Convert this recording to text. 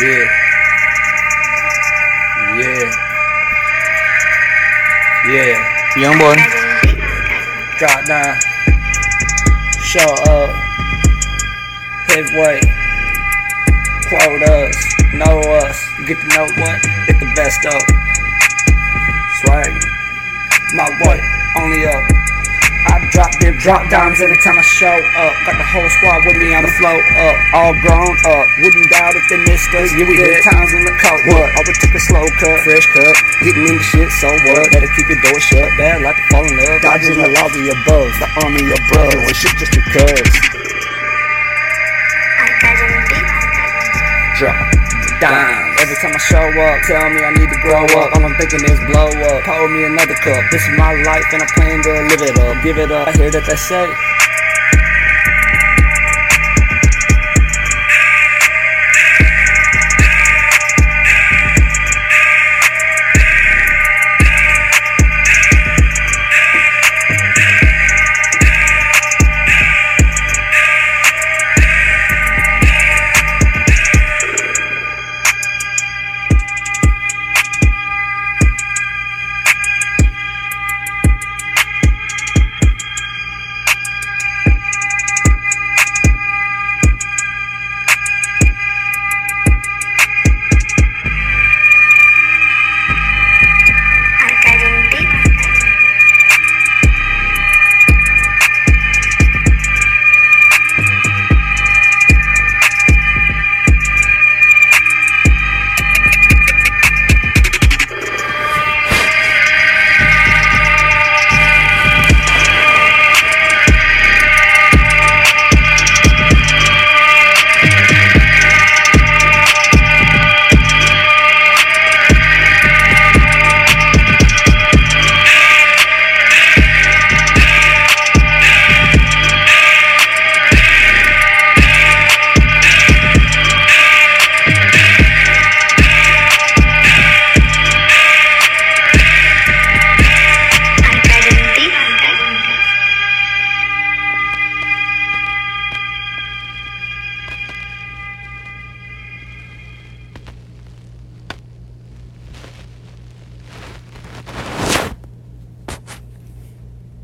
Yeah. Yeah. Yeah. Young boy. Drop down. Show up. Heavyweight. Quote us. Know us. Get to know what? Get the best of. Swag. My boy. Only up. I drop them drop dimes every time I show up. Got the whole squad with me on the flow up. All grown up. Wouldn't doubt if they missed us. Yeah, we hit times in the coat. What? Always took a slow cut. Fresh cut. Getting into shit, so what? Better keep your door shut. Bad like to fall in love. Dodging the lobby above. The army above. Doing shit just because. Drop down. Every time I show up, tell me I need to grow up. All I'm thinking is blow up. Pour me another cup. This is my life and I plan to live it up. Give it up. I hear that they say